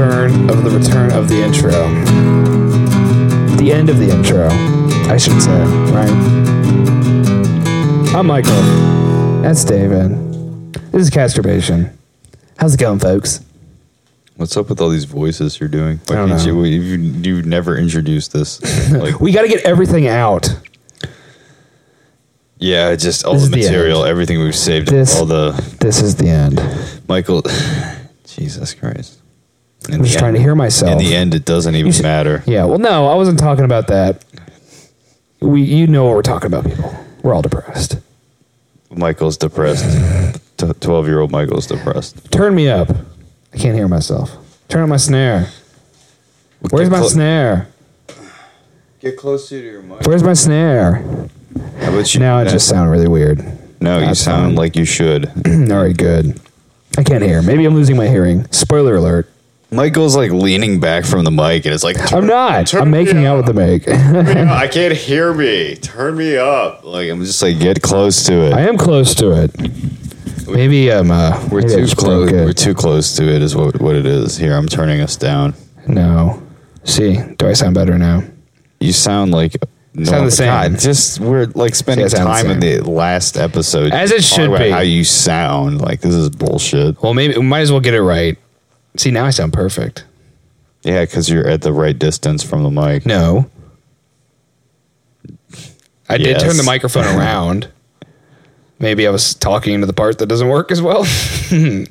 return of the return of the intro. The end of the intro, I should say, right? I'm Michael. That's David. This is Casturbation. How's it going, folks? What's up with all these voices you're doing? Why I don't know. You, you, you never introduced this. Like, We got to get everything out. yeah, just all This the is the material, everything we've saved, This- all the This is the end. Michael. Jesus Christ! In I'm the just trying to hear myself. In the end, it doesn't even You should- matter. Yeah, well, no, I wasn't talking about that. We, you know what we're talking about, people. We're all depressed. Michael's depressed. Twelve-year-old Michael's depressed. Turn me up. I can't hear myself. Turn on my snare. Where's Get my clo- snare? Get closer to your mic. Where's my snare? How about you? Now I just sound really weird. No, you sound fine. like you should. All right, good. I can't hear. Maybe I'm losing my hearing. Spoiler alert. Michael's like leaning back from the mic, and it's like I'm not. turn I'm making out with the mic. I can't hear me. Turn me up. Like I'm just like get close to it. I am close to it. Maybe I'm. Uh, We're maybe too close. We're too close to it. Is what what it is. Here, I'm turning us down. No. See, do I sound better now? You sound like no, Sound the same. God, just we're like spending See, I sound the time in the last episode, As it should be. How you sound like this is bullshit. Well, maybe we might as well get it right. See, now I sound perfect. Yeah, because you're at the right distance from the mic. No. I did turn the microphone around. Maybe I was talking into the part that doesn't work as well. Who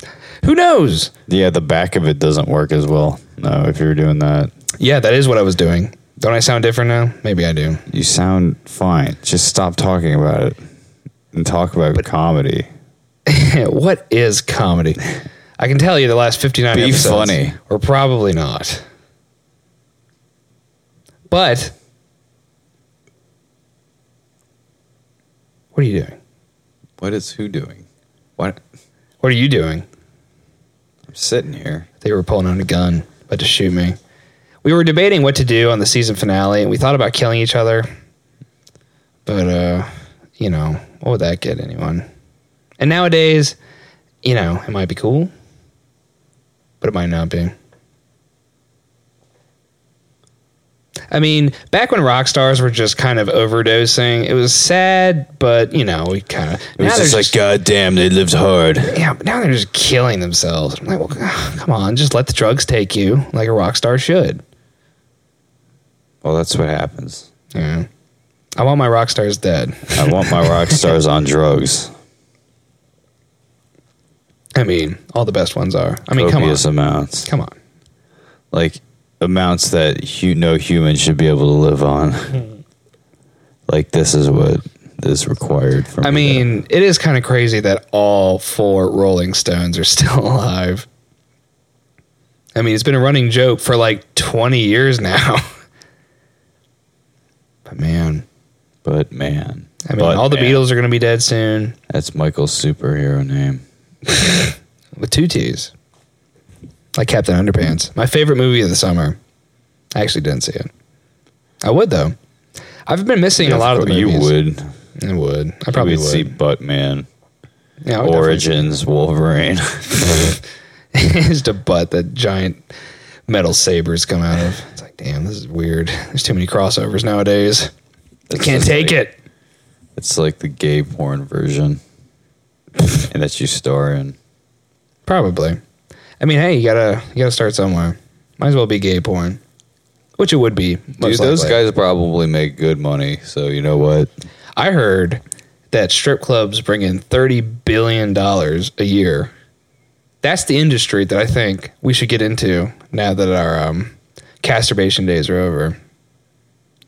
knows? Yeah, the back of it doesn't work as well. No, if you're doing that, Yeah, that is what I was doing. Don't I sound different now? Maybe I do. you sound fine. Just stop talking about it and talk about comedy. what is comedy? I can tell you the last 59 Be episodes funny. Or probably not. But what are you doing? What is who doing? What? What are you doing? I'm sitting here. They were pulling out a gun, about to shoot me. We were debating what to do on the season finale, and we thought about killing each other. But, uh, you know, what would that get anyone? And nowadays, you know, it might be cool, but it might not be. I mean, back when rock stars were just kind of overdosing, it was sad, but you know, we kind of It was just like, God damn, they lived hard. yeah, but now they're just killing themselves. I'm like, well, come on, just let the drugs take you like a rock star should. Well, that's what happens. Yeah. I want my rock stars dead. I want my rock stars on drugs. I mean, all the best ones are. I mean, come on. Copious amounts. Come on. Like amounts that hu- no human should be able to live on. like this is what is required from I mean, it is kind of crazy that all four Rolling Stones are still alive. I mean, it's been a running joke for like 20 years now. but man, But man. I mean, But all the man. Beatles are going to be dead soon That's Michael's superhero name. With two T's. Like Captain Underpants. My favorite movie of the summer. I actually didn't see it. I would, though. I've been missing a lot of the you movies. would. I would. I probably you would would. see Buttman, yeah, I would definitely see Origins, Wolverine. is a butt that giant metal sabers come out of. It's like, damn, this is weird. There's too many crossovers nowadays. I can't take like- it. it's like the gay porn version. And that you store in. Probably. I mean, hey, you gotta you gotta start somewhere. Might as well be gay porn, which it would be. Dude, those likely. guys probably make good money. So you know what? I heard that strip clubs bring in thirty billion dollars a year. That's the industry that I think we should get into now that our um, casturbation days are over.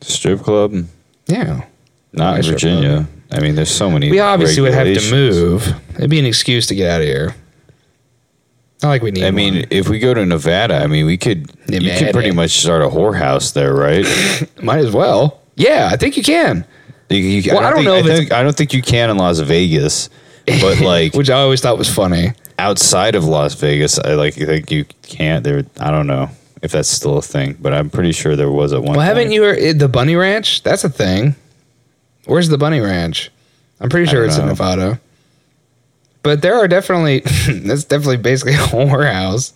Strip club? Yeah. Not in Virginia. I mean, there's so many. We obviously would have to move. It'd be an excuse to get out of here. Not like we need. I mean, one. if we go to Nevada, I mean, we could. Nevada. You could pretty much start a whorehouse there, right? might as well. Yeah, I think you can. You- you- Well, I don't think, know I, think, I don't think you can in Las Vegas, but like Which I always thought was funny. outside of Las Vegas, I like I think you can't. There, I don't know if that's still a thing, but I'm pretty sure there was at one. Well, haven't you heard the Bunny Ranch? That's a thing. Where's the Bunny Ranch? I'm pretty sure it's in know. Nevada. But there are definitely that's definitely basically a whorehouse.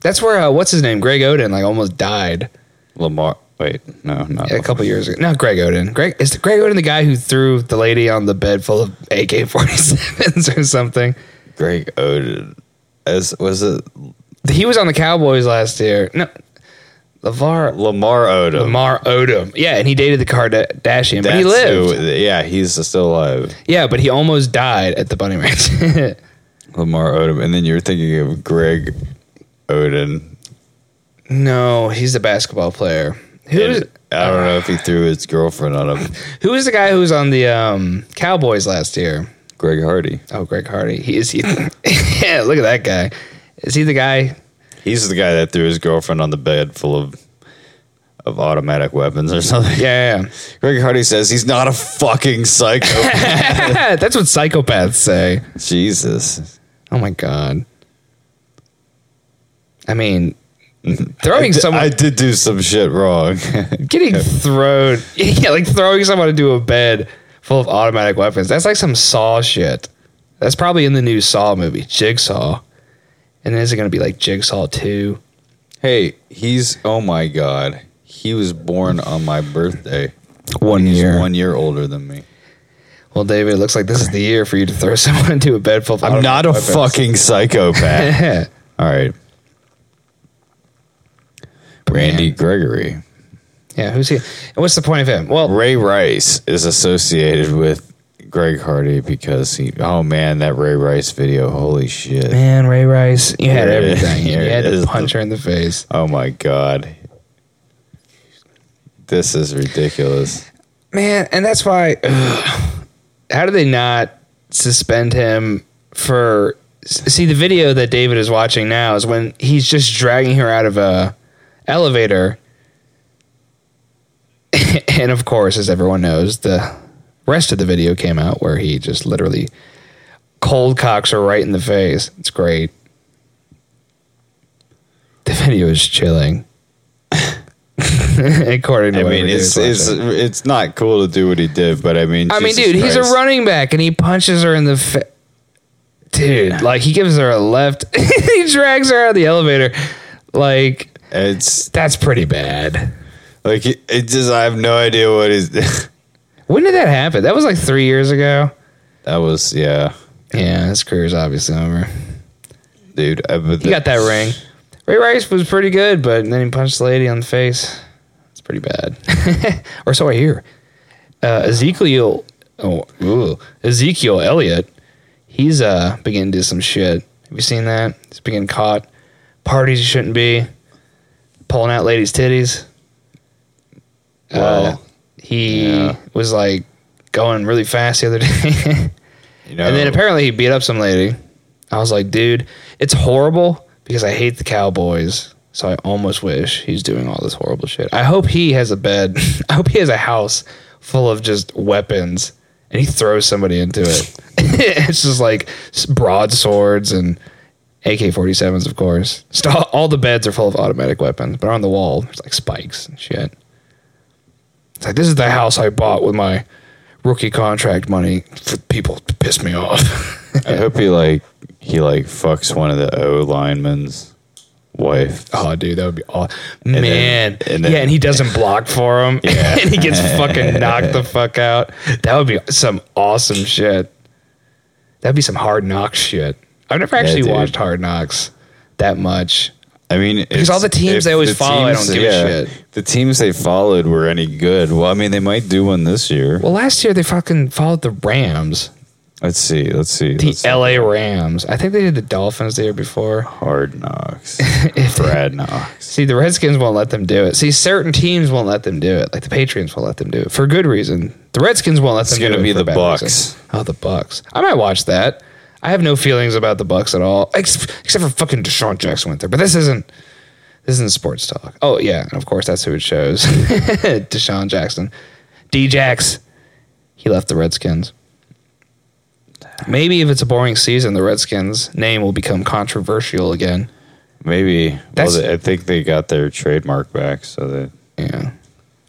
That's where uh, what's his name, Greg Oden, like almost died Lamar. Wait, no, not a couple years ago. Not Greg Oden. Greg is Greg Oden the guy who threw the lady on the bed full of AK forty sevens or something. Greg Oden. As was it He was on the Cowboys last year. No, Lavar Lamar Odom? Lamar Odom. Yeah, and he dated the Kardashian, but he That's lived. who- yeah, he's still alive. Yeah, but he almost died at the Bunny Ranch. Lamar Odom, and then you're thinking of Greg Oden. no, he's a basketball player. Who's And I don't know if he threw his girlfriend on him. who was the guy who was on the um, Cowboys last year? Greg Hardy. Oh, Greg Hardy. He is he. yeah, look at that guy. Is he the guy? He's the guy that threw his girlfriend on the bed full of of automatic weapons or something. Yeah, yeah. Greg Hardy says he's not a fucking psychopath. That's what psychopaths say. Jesus. Oh my god. I mean, throwing I did, someone, I did do some shit wrong. getting thrown, yeah, like throwing someone into a bed full of automatic weapons. That's like some Saw shit. That's probably in the new Saw movie, Jigsaw. And then is it going to be like Jigsaw 2? hey, he's oh my god. He was born on my birthday. One He's year. one year older than me. Well, David, it looks like this is the year for you to throw someone into a bed full of I'm not a weapons. fucking psychopath. All right. Randy Gregory. yeah, who's he? And what's the point of him? Well, Ray Rice is associated with Greg Hardy because he. Oh man, that Ray Rice video! Holy shit! man, Ray Rice, you had Here it is. everything. You had to punch her in the face. Oh my god, this is ridiculous. Man, and that's why. ugh, how do they not suspend him for? See, the video that David is watching now is when he's just dragging her out of a elevator, and of course, as everyone knows, the rest of the video came out where he just literally cold cocks her right in the face. It's great. The video is chilling. According to I mean, it's it's it's not cool to do what he did, but I mean, I mean, Jesus dude, he's a running back and he punches her in the face. Dude, like he gives her a left. he drags her out of the elevator. Like It's that's pretty bad. like it, it just. I have no idea what he's. When did that happen? That was like three years ago. that was yeah, Yeah, his career's obviously over. dude. I, He got that ring. Ray Rice was pretty good, but then he punched the lady on the face. It's pretty bad. or so I hear. Uh, Ezekiel, oh, ooh, Ezekiel Elliott, he's uh beginning to do some shit. Have you seen that? He's been getting caught. Parties he shouldn't be. Pulling out ladies' titties. Well, uh, he yeah. was like going really fast the other day. You know, And then apparently he beat up some lady. I was like, dude, it's horrible because I hate the Cowboys. So I almost wish he's doing all this horrible shit. I hope he has a bed. I hope he has a house full of just weapons and he throws somebody into it. it's just like broadswords and AK 47s, of course. All, all the beds are full of automatic weapons, but on the wall, there's like spikes and shit. It's like, this is the house I bought with my rookie contract money for people to piss me off. I hope he like he like fucks one of the O linemen's wife. oh, dude, that would be awesome. then- Man. and then- yeah, and he doesn't block for him. Yeah. and he gets fucking knocked the fuck out. That would be some awesome shit. That'd be some hard knocks shit. I've never actually dude. watched Hard Knocks that much. I mean, Because all the teams they always the follow, I don't give a shit. The teams they followed were any good. Well, I mean, they might do one this year. Well, last year they fucking followed the Rams, Let's see. Let's see. the Let's see. LA Rams. I think they did the Dolphins the year before. Hard knocks. If Brad knocks. See, the Redskins won't let them do it. See, certain teams won't let them do it. Like the Patriots won't let them do it for good reason. The Redskins won't let It's them. gonna it be for the bad Bucks. reason. Oh, the Bucks. I might watch that. I have no feelings about the Bucks at all, ex- except for fucking DeSean Jackson went there. But this isn't. This isn't sports talk. Oh yeah, and of course that's who it shows. DeSean Jackson, D-Jax. He left the Redskins. Maybe if it's a boring season, the Redskins name will become controversial again. Maybe. That's- well, I think they got their trademark back, so that Yeah.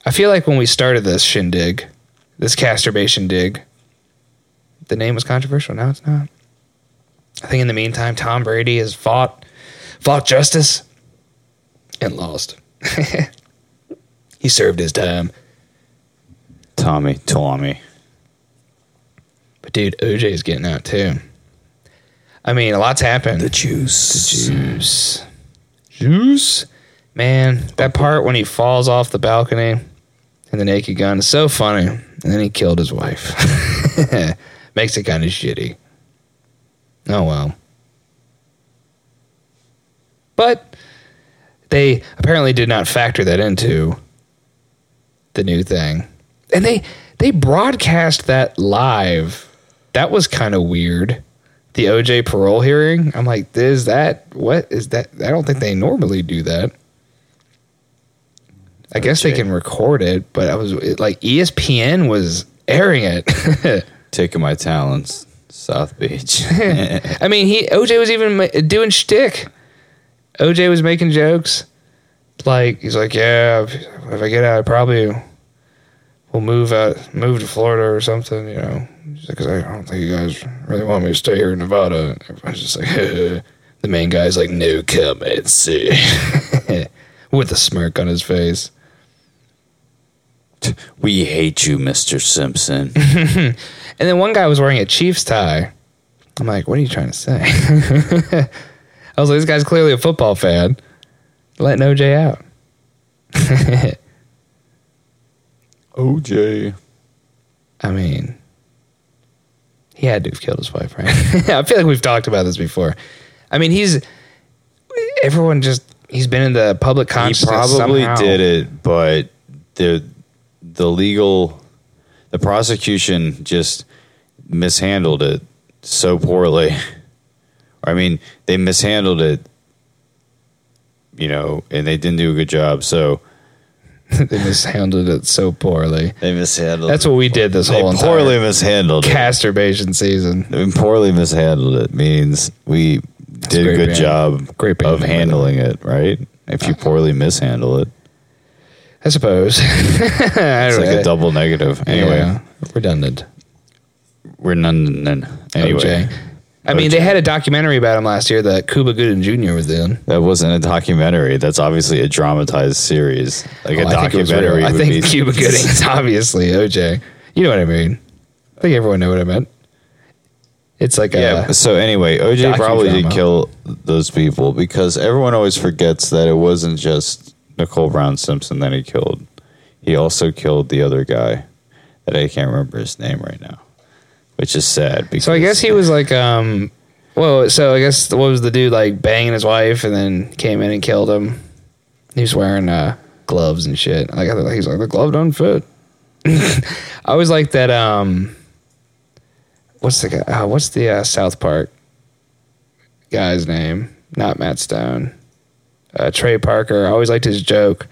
I feel like when we started this shindig, this casturbation dig, the name was controversial. Now it's not. I think in the meantime, Tom Brady has fought fought justice. and lost. he served his time. Tommy, Tommy. But dude, OJ is getting out too. I mean, a lot's happened. The juice. The juice. Juice. Man, that part when he falls off the balcony and the naked gun is so funny. And then he killed his wife. Makes it kind of shitty. Oh well. But they apparently did not factor that into the new thing. And they they broadcast that live. That was kind of weird. The OJ parole hearing. I'm like, is that what is that? I don't think they normally do that. I guess they can record it, but I was it, like ESPN was airing it. Taking my talents, South Beach. I mean, he OJ was even ma- doing shtick. OJ was making jokes. Like he's like, yeah, if, if I get out, I probably will move out, move to Florida or something. You know, because I don't think you guys really want me to stay here in Nevada. Everybody's just like, the main guy's like, no comment, see, with a smirk on his face. we hate you, Mr. Simpson. And then one guy was wearing a Chiefs tie. I'm like, what are you trying to say? I was like, this guy's clearly a football fan. Letting OJ out. OJ. I mean, he had to have killed his wife, right? I feel like we've talked about this before. I mean, he's everyone just he's been in the public He consciousness. probably somehow. did it, but the the legal the prosecution just mishandled it so poorly. I mean, they mishandled it, you know, and they didn't do a good job. So they mishandled it so poorly. they mishandled. That's what we did this they whole poorly entire mishandled it. masturbation season. I mean, poorly mishandled it means we did a good band. job Great of handling it, right? If you poorly mishandle it, I suppose. it's like a double negative. Anyway, redundant. we're none. none. Anyway, OJ. I mean, they had a documentary about him last year that Cuba Gooding Jr. was in. that wasn't a documentary. That's obviously a dramatized series. Like a Oh, I think it was real. documentary. I think be, Cuba Gooding is obviously OJ. You know what I mean? I think everyone knew what I meant. It's like Yeah. So anyway, OJ probably did kill those people because everyone always forgets that it wasn't just Nicole Brown Simpson that he killed. He also killed the other guy that I can't remember his name right now, which is sad. Because So I guess he was like, um, well, so I guess what was the dude like banging his wife and then came in and killed him? He was wearing uh, gloves and shit. Like I thought he's like the glove don't fit. I was like that. Um, what's the guy? Uh, what's the uh, South Park guy's name? Not Matt Stone. Uh, Trey Parker. I always liked his joke.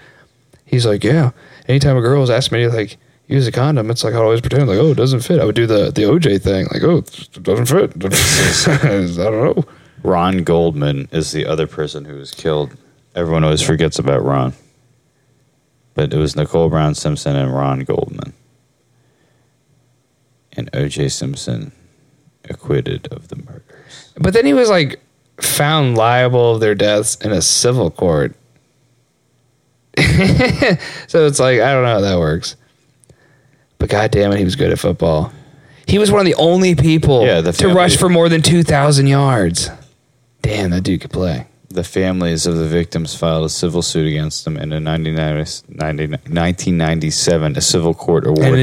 He's like, yeah. Anytime a girl was asking me to like use a condom, it's like I always pretend like, oh, it doesn't fit. I would do the the OJ thing, like, oh, it doesn't fit. I don't know. Ron Goldman is the other person who was killed. Everyone always forgets about Ron. But it was Nicole Brown Simpson and Ron Goldman. And OJ Simpson acquitted of the murders. But then he was like found liable of their deaths in a civil court. so it's like I don't know how that works. But god damn it, he was good at football. He was one of the only people Yeah, the to rush for more than two thousand yards. Damn, that dude could play. The families of the victims filed a civil suit against him, and in 1997, a civil court awarded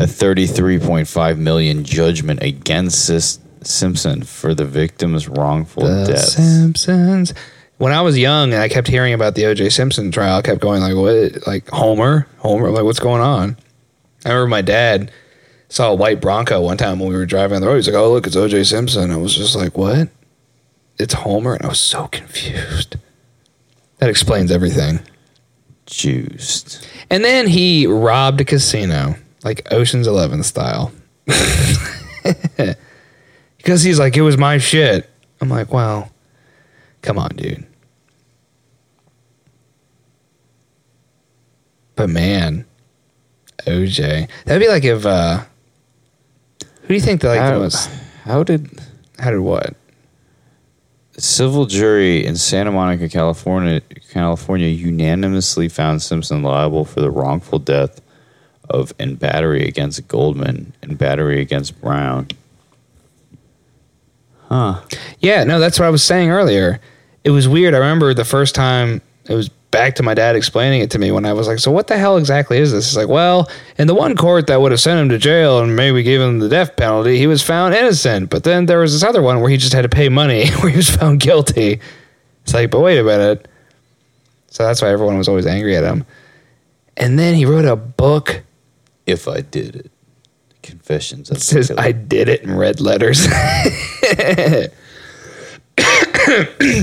a 33.5 million judgment against Sis- Simpson for the victim's wrongful The deaths. Simpsons. When I was young and I kept hearing about the O.J. Simpson trial, I kept going like, "What? Like Homer? Homer? Like what's going on?" I remember my dad saw a white Bronco one time when we were driving on the road. He's like, "Oh, look, it's O.J. Simpson." I was just like, "What? It's Homer?" And I was so confused. That explains everything. Juiced. And then he robbed a casino, like Ocean's Eleven style. because he's like, it was my shit. I'm like, well, come on, dude. But man, OJ. That'd be like if uh who do you think that like the How, most how did how did what? Civil jury in Santa Monica, California, California unanimously found Simpson liable for the wrongful death of and battery against Goldman and battery against Brown. Huh. Yeah, no, that's what I was saying earlier. It was weird. I remember the first time it was back to my dad explaining it to me when I was like, "So what the hell exactly is this?" It's like, "Well, in the one court that would have sent him to jail and maybe gave him the death penalty, he was found innocent. But then there was this other one where he just had to pay money, where he was found guilty." It's like, but wait a minute. So that's why everyone was always angry at him. And then he wrote a book If I did it. Confessions of that says, "I did it" in red letters.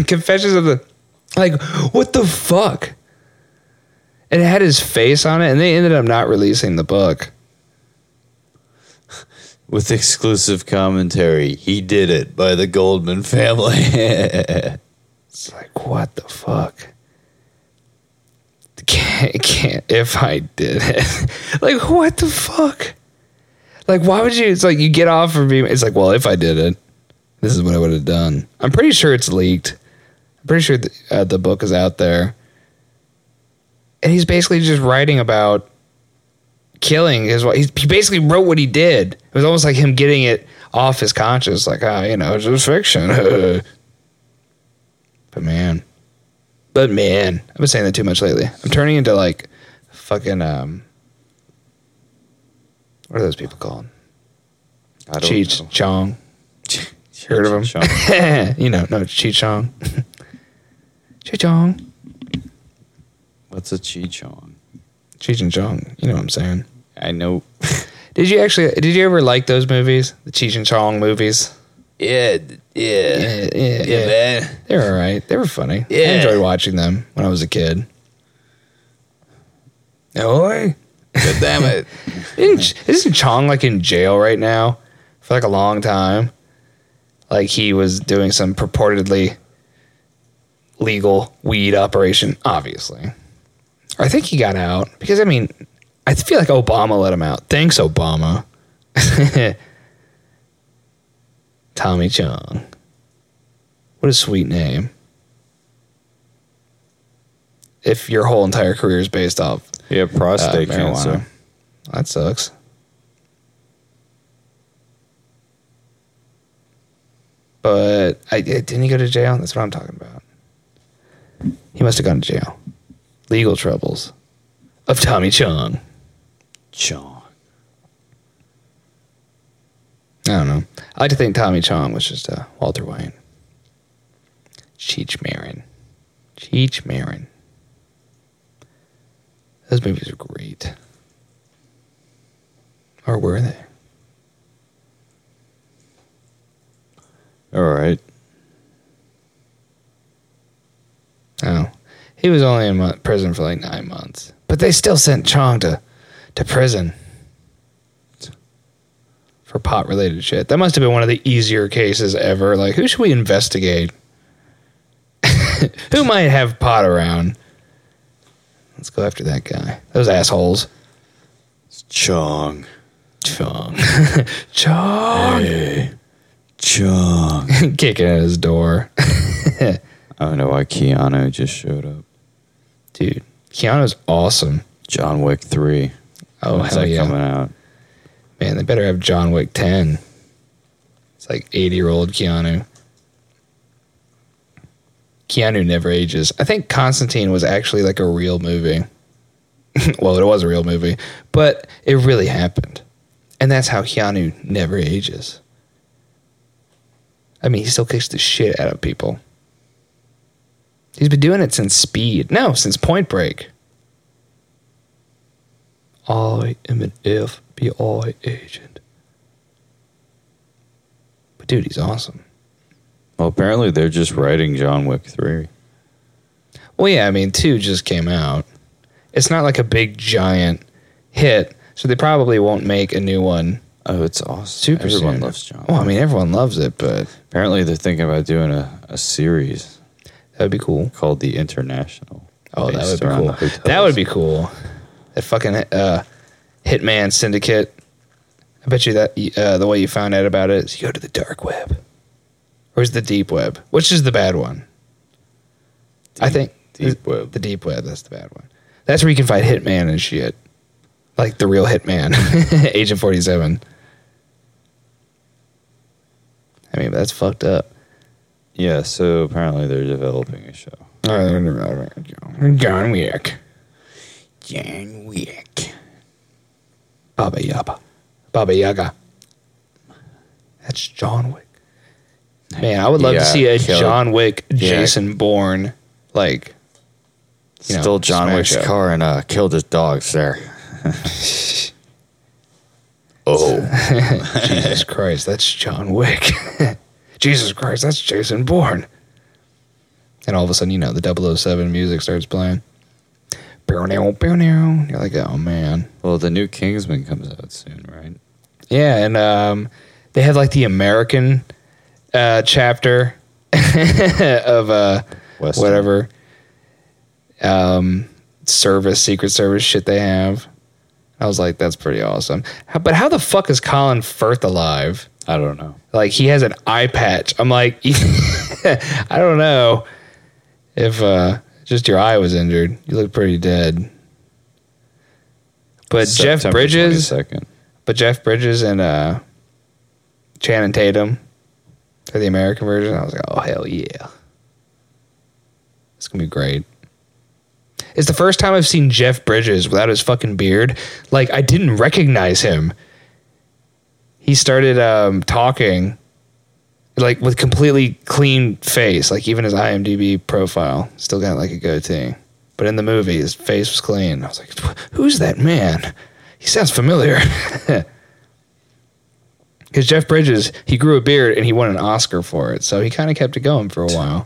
Confessions of the like, what the fuck? And it had his face on it, and they ended up not releasing the book. with exclusive commentary. He did it by the Goldman family. It's like, what the fuck? Can't, can't if I did it. like, what the fuck? Like, why would you? It's like you get off for being. It's like, well, if I did it, this is what I would have done. I'm pretty sure it's leaked. I'm pretty sure the, uh, the book is out there. And he's basically just writing about killing his wife. He basically wrote what he did. It was almost like him getting it off his conscience, like, ah, you know, it's just fiction. but man, but man, I've been saying that too much lately. I'm turning into like fucking um, what are those people called? I don't Cheech know. Chong. Heard of him? Chong. you know, no, Cheech Chong. Cheech Chong. What's a Chi Chong? Cheech and Chong. You know what I'm saying? I know. Did you actually? Did you ever like those movies? The Cheech and Chong movies? Yeah, yeah, Yeah, yeah, yeah. man. They were all right. They were funny. Yeah. I enjoyed watching them when I was a kid. Oh, God damn it. isn't, isn't Chong like in jail right now for like a long time? Like he was doing some purportedly legal weed operation, obviously. I think he got out because I mean, I feel like Obama let him out. Thanks, Obama. Tommy Chong. What a sweet name. If your whole entire career is based off Yeah, uh, prostate marijuana. cancer. That sucks. But I didn't he go to jail? That's what I'm talking about. He must have gone to jail. Legal troubles of Tommy Chung. Chong. I don't know. I like to think Tommy Chong was just uh, Walter White. Cheech Marin. Cheech Marin. Those movies are great. Or were they? All right. Oh, he was only in prison for like nine months, but they still sent Chong to to prison for pot related shit. That must have been one of the easier cases ever. Like, who should we investigate? who might have pot around? Let's go after that guy. Those assholes. It's Chong. Chong. Chong. Hey. Chong. Kicking at his door. I don't know why Keanu just showed up. Dude, Keanu's awesome. John Wick 3. Oh, When's hell yeah. coming out? Man, they better have John Wick 10. It's like 80 year old Keanu. Keanu never ages. I think Constantine was actually like a real movie. well, it was a real movie, but it really happened. And that's how Keanu never ages. I mean, he still kicks the shit out of people. He's been doing it since Speed. No, since Point Break. I am an FBI agent. But dude, he's awesome. Well, apparently they're just writing John Wick 3. Well, yeah, I mean, two just came out. It's not like a big giant hit, so they probably won't make a new one Oh, it's awesome. super Everyone soon. loves John Well, I mean, everyone loves it, but Apparently they're thinking about doing a, a series that'd be cool. called The International. Oh, that would be cool. That would be cool. That fucking uh, Hitman Syndicate. I bet you that uh, the way you found out about it is you go to the dark web, or is the deep web? Which is the bad one? I think Deep Web. The deep web. That's the bad one. That's where you can fight Hitman and shit, like the real Hitman, Agent Forty Seven. I mean, that's fucked up. Yeah, so apparently uh, they're developing a show. John Wick. John Wick. Baba Yaga. Baba Yaga. That's John Wick. Man, I would love Yeah, to see a kill- John Wick. Jason Bourne, like. You know, Stole John smash Wick's up. car and uh, killed his dogs there. oh. Jesus Christ, that's John Wick. Jesus Christ, that's Jason Bourne. And all of a sudden, you know, the 007 music starts playing. Bow now, bow now. You're like, oh man. Well, the new Kingsman comes out soon, right? Yeah, and um, they had like the American uh, chapter of uh, Western. whatever um, service, Secret Service shit they have. I was like, that's pretty awesome. How, but how the fuck is Colin Firth alive? I don't know. Like he has an eye patch. I'm like, I don't know if uh, just your eye was injured. You look pretty dead. But Jeff September Bridges, 22nd. but Jeff Bridges and uh, Channing Tatum for the American version. I was like, oh hell yeah, it's gonna be great. It's the first time I've seen Jeff Bridges without his fucking beard. Like I didn't recognize him. He started um, talking like with completely clean face, like even his IMDb profile still got like a goatee. But in the movie, his face was clean. I was like, "Who's that man? He sounds familiar." Because Jeff Bridges, he grew a beard and he won an Oscar for it, so he kind of kept it going for a while.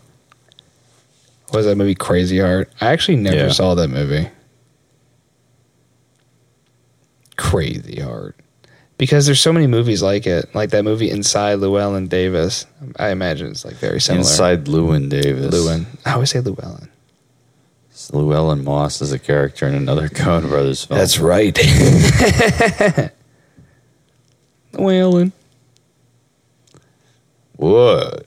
What was that movie, Crazy Heart? I actually never Yeah. saw that movie. Crazy Heart. Because there's so many movies like it, like that movie Inside Llewellyn Davis. I imagine it's like very similar. Inside Llewyn Davis. Llewellyn. I always say Llewellyn. Llewellyn Moss is a character in another Coen Brothers film. That's right. Llewellyn. What?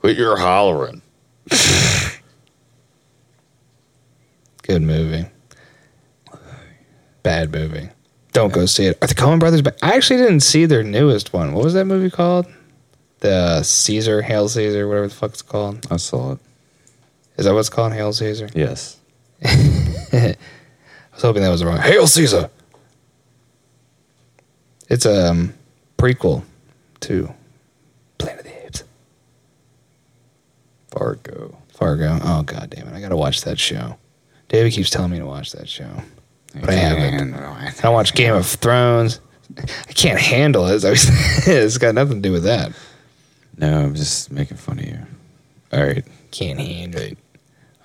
Quit your hollering. Good movie. Bad movie. Don't go see it. Are the Coen Brothers back? I actually didn't see their newest one. What was that movie called? The Caesar, Hail Caesar, whatever the fuck it's called. I saw it. Is that what it's called? Hail Caesar? Yes. I was hoping that was wrong. Hail Caesar! It's a um, prequel to Planet of the Apes. Fargo. Fargo. Oh, god damn it. I gotta watch that show. David keeps telling me to watch that show. But I haven't. I don't watch Game of Thrones. I can't handle it. It's got nothing to do with that. No, I'm just making fun of you. All right. Can't handle it.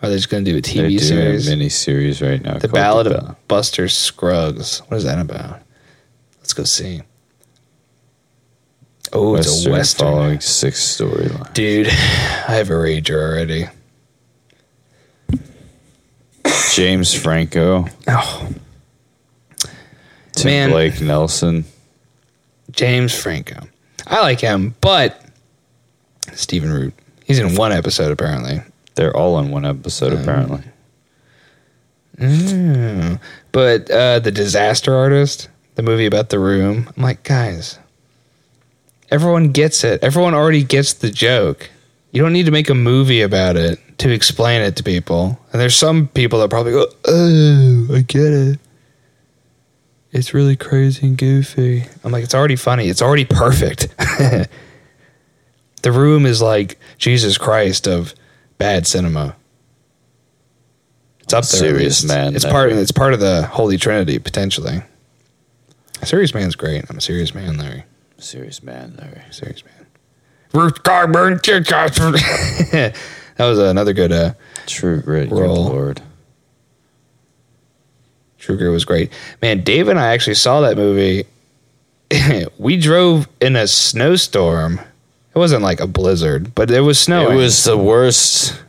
Are they just going to do a They're TV doing series? a mini series right now. the Ballad The of Buster Scruggs. What is that about? Let's go see. Oh, it's a Western western. following six storyline. Dude, I have a rager already. James Franco, Oh, Tim Man. Blake Nelson. James Franco. I like him, but Stephen Root. He's in one episode apparently. They're all in one episode Um, apparently. Mm. But uh, the Disaster Artist, the movie about the room. I'm like, guys, everyone gets it. Everyone already gets the joke. You don't need to make a movie about it to explain it to people. And there's some people that probably go, "Oh, I get it." It's really crazy and goofy. I'm like, it's already funny. It's already perfect. the room is like Jesus Christ of bad cinema. It's up there. Serious man, It's part. It's part of the Holy Trinity potentially. Serious man's great. I'm a serious man, Larry. Serious man, Larry. Serious man. Ruth Garburn. that was another good. Uh, True grit, good Roll. lord. True Grit was great. Man, Dave and I actually saw that movie. we drove in a snowstorm. It wasn't like a blizzard, but it was snow. It was the worst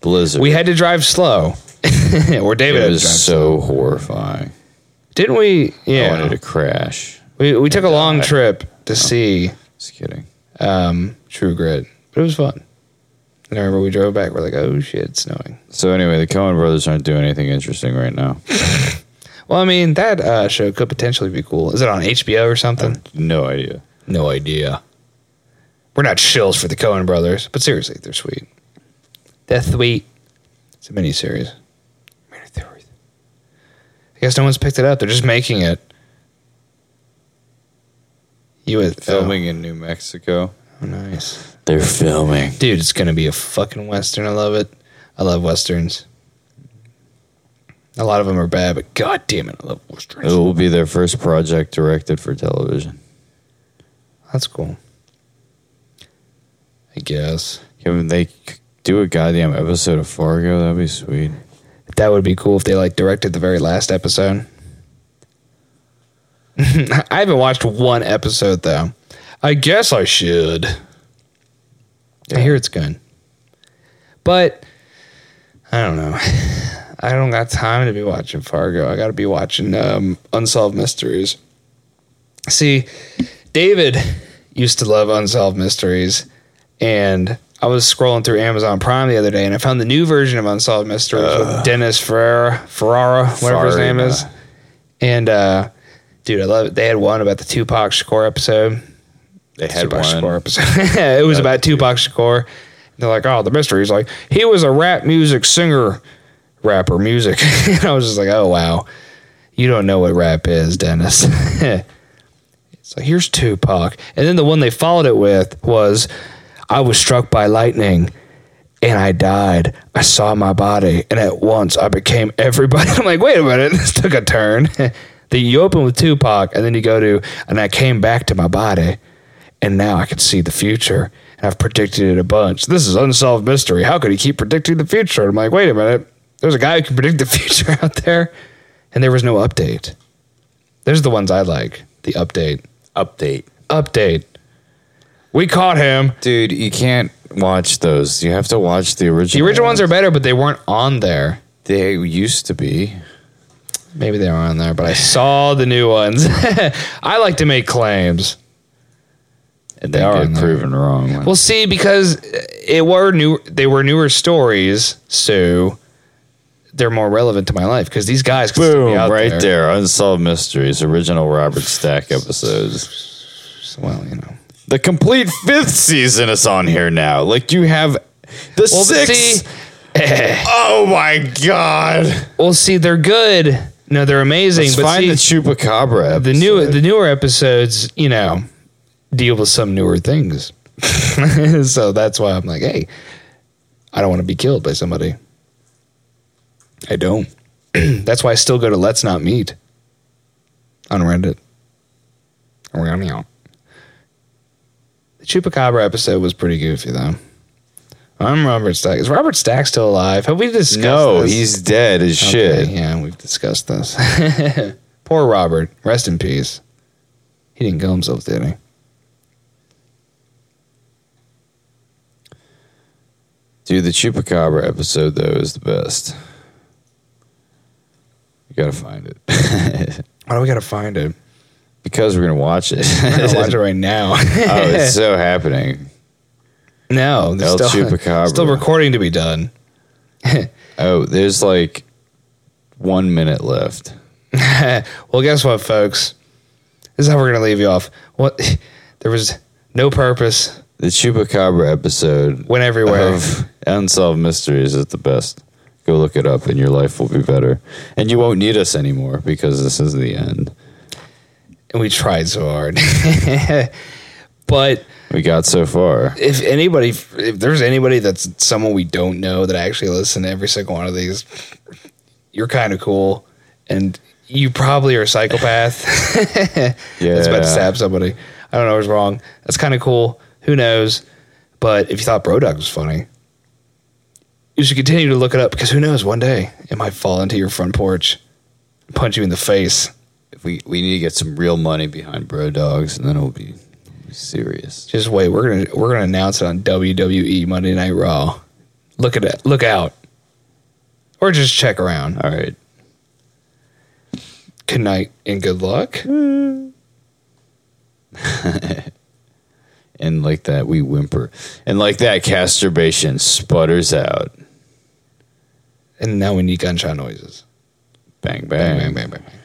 blizzard. We had to drive slow. or David it was so horrifying. Didn't we? I Yeah. wanted to crash. We we took a long trip to see Just kidding. um, True Grit, but it was fun. And I remember we drove back. We're like, oh shit, it's snowing. So anyway, the Coen brothers aren't doing anything interesting right now. Well, I mean, that uh, show could potentially be cool. Is it on HBO or something? No idea. No idea. We're not shills for the Coen brothers, but seriously, they're sweet. They're sweet. It's a. Miniseries. I guess no one's picked it up. They're just making it. You would Filming in New Mexico. Oh, nice, They're filming. dude. It's gonna be a fucking western. I love it. I love westerns. A lot of them are bad, but god damn it, I love westerns. It will be their first project directed for television. That's cool. I guess Can they do a goddamn episode of Fargo? That'd be sweet. that would be cool if they like directed the very last episode. I haven't watched one episode though. I guess I should. I hear it's good. But I don't know. I don't got time to be watching Fargo. I got to be watching um, Unsolved Mysteries. See, David used to love Unsolved Mysteries, and I was scrolling through Amazon Prime the other day, and I found the new version of Unsolved Mysteries with Dennis Ferrara, Ferrara, whatever his name is. And uh, dude, I love it. They had one about the Tupac Shakur episode. They had Tupac Shakur one. episode. it was about Tupac Shakur. They're like, oh, the mystery. He's like, he was a rap music singer, rapper music. and I was just like, oh wow, you don't know what rap is, Dennis. it's like here's Tupac, and then the one they followed it with was, I was struck by lightning. And I died. I saw my body, and at once I became everybody. I'm like, wait a minute, this took a turn. That you open with Tupac, and then you go to, and I came back to my body, and now I can see the future, and I've predicted it a bunch. This is unsolved mystery. How could he keep predicting the future? I'm like, wait a minute, there's a guy who can predict the future out there, and there was no update. There's the ones I like. The update, Update. update. We caught him. Dude, you can't watch those. You have to watch the original. The original ones are better, but they weren't on there. They used to be. Maybe they were on there, but I saw the new ones. I like to make claims. And They they are there. proven wrong. Well, see, because it were new, they were newer stories, so they're more relevant to my life. Because these guys, Boom, out right there. Unsolved Mysteries, original Robert Stack episodes. Well, you know, The complete fifth season is on here now. Like you have the well, sixth. see, oh my god! well, see, they're good. No, they're amazing. Let's but find see, the Chupacabra episode. the new, the newer episodes, you know, deal with some newer things. so that's why I'm like, hey, I don't want to be killed by somebody. I don't. that's why I still go to Let's Not Meet on Reddit. The Chupacabra episode was pretty goofy, though. I'm Robert Stack. Is Robert Stack still alive? Have we discussed no, this? he's dead as Okay, shit. Yeah, we've discussed this. Poor Robert. Rest in peace. He didn't kill himself, did he? Dude, the Chupacabra episode though is the best. You gotta find it Why do we gotta find it? because we're gonna watch it. I'm gonna watch it right now. oh, it's so happening. No, El still, Chupacabra. still recording to be done. Oh, there's like one minute left. well, guess what, folks? This is how we're gonna leave you off. What? There was no purpose. The Chupacabra episode Went everywhere. of Unsolved Mysteries is the best. Go look it up, and your life will be better. And you won't need us anymore because this is the end. and we tried so hard. but We got so far. if anybody, if there's anybody that's someone we don't know that actually listen to every single one of these, you're kind of cool, and you probably are a psychopath. Yeah. that's about to stab somebody. I don't know what's wrong. That's kind of cool. Who knows? But if you thought Brodog was funny, you should continue to look it up because who knows? One day it might fall into your front porch, punch you in the face. If we we need to get some real money behind Bro Dogs, and then it'll be serious. Just wait. We're gonna we're gonna announce it on WWE Monday Night Raw. Look at it. Look out. Or just check around. All right. Good night and good luck. And like that, we whimper. And like that, masturbation sputters out. And now we need gunshot noises. Bang, Bang, bang. bang, bang, bang. bang.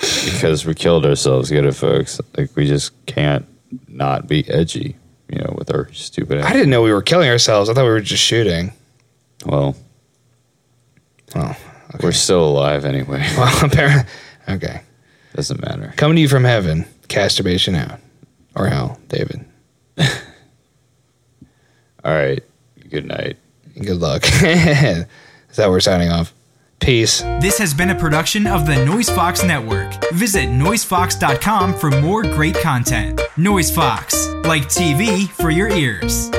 Because we killed ourselves. Get it, folks? Like, we just can't not be edgy, you know, with our stupid I didn't know we were killing ourselves. I thought we were just shooting. Well, Oh, we're still alive anyway. well, apparently. Okay. Doesn't matter. Coming to you from heaven, Casturbation out. Or hell, David. All right. Good night. Good luck. Is that we're signing off? Peace. This has been a production of the NoiseFox Network. Visit noisefox.com for more great content. NoiseFox, like TV for your ears.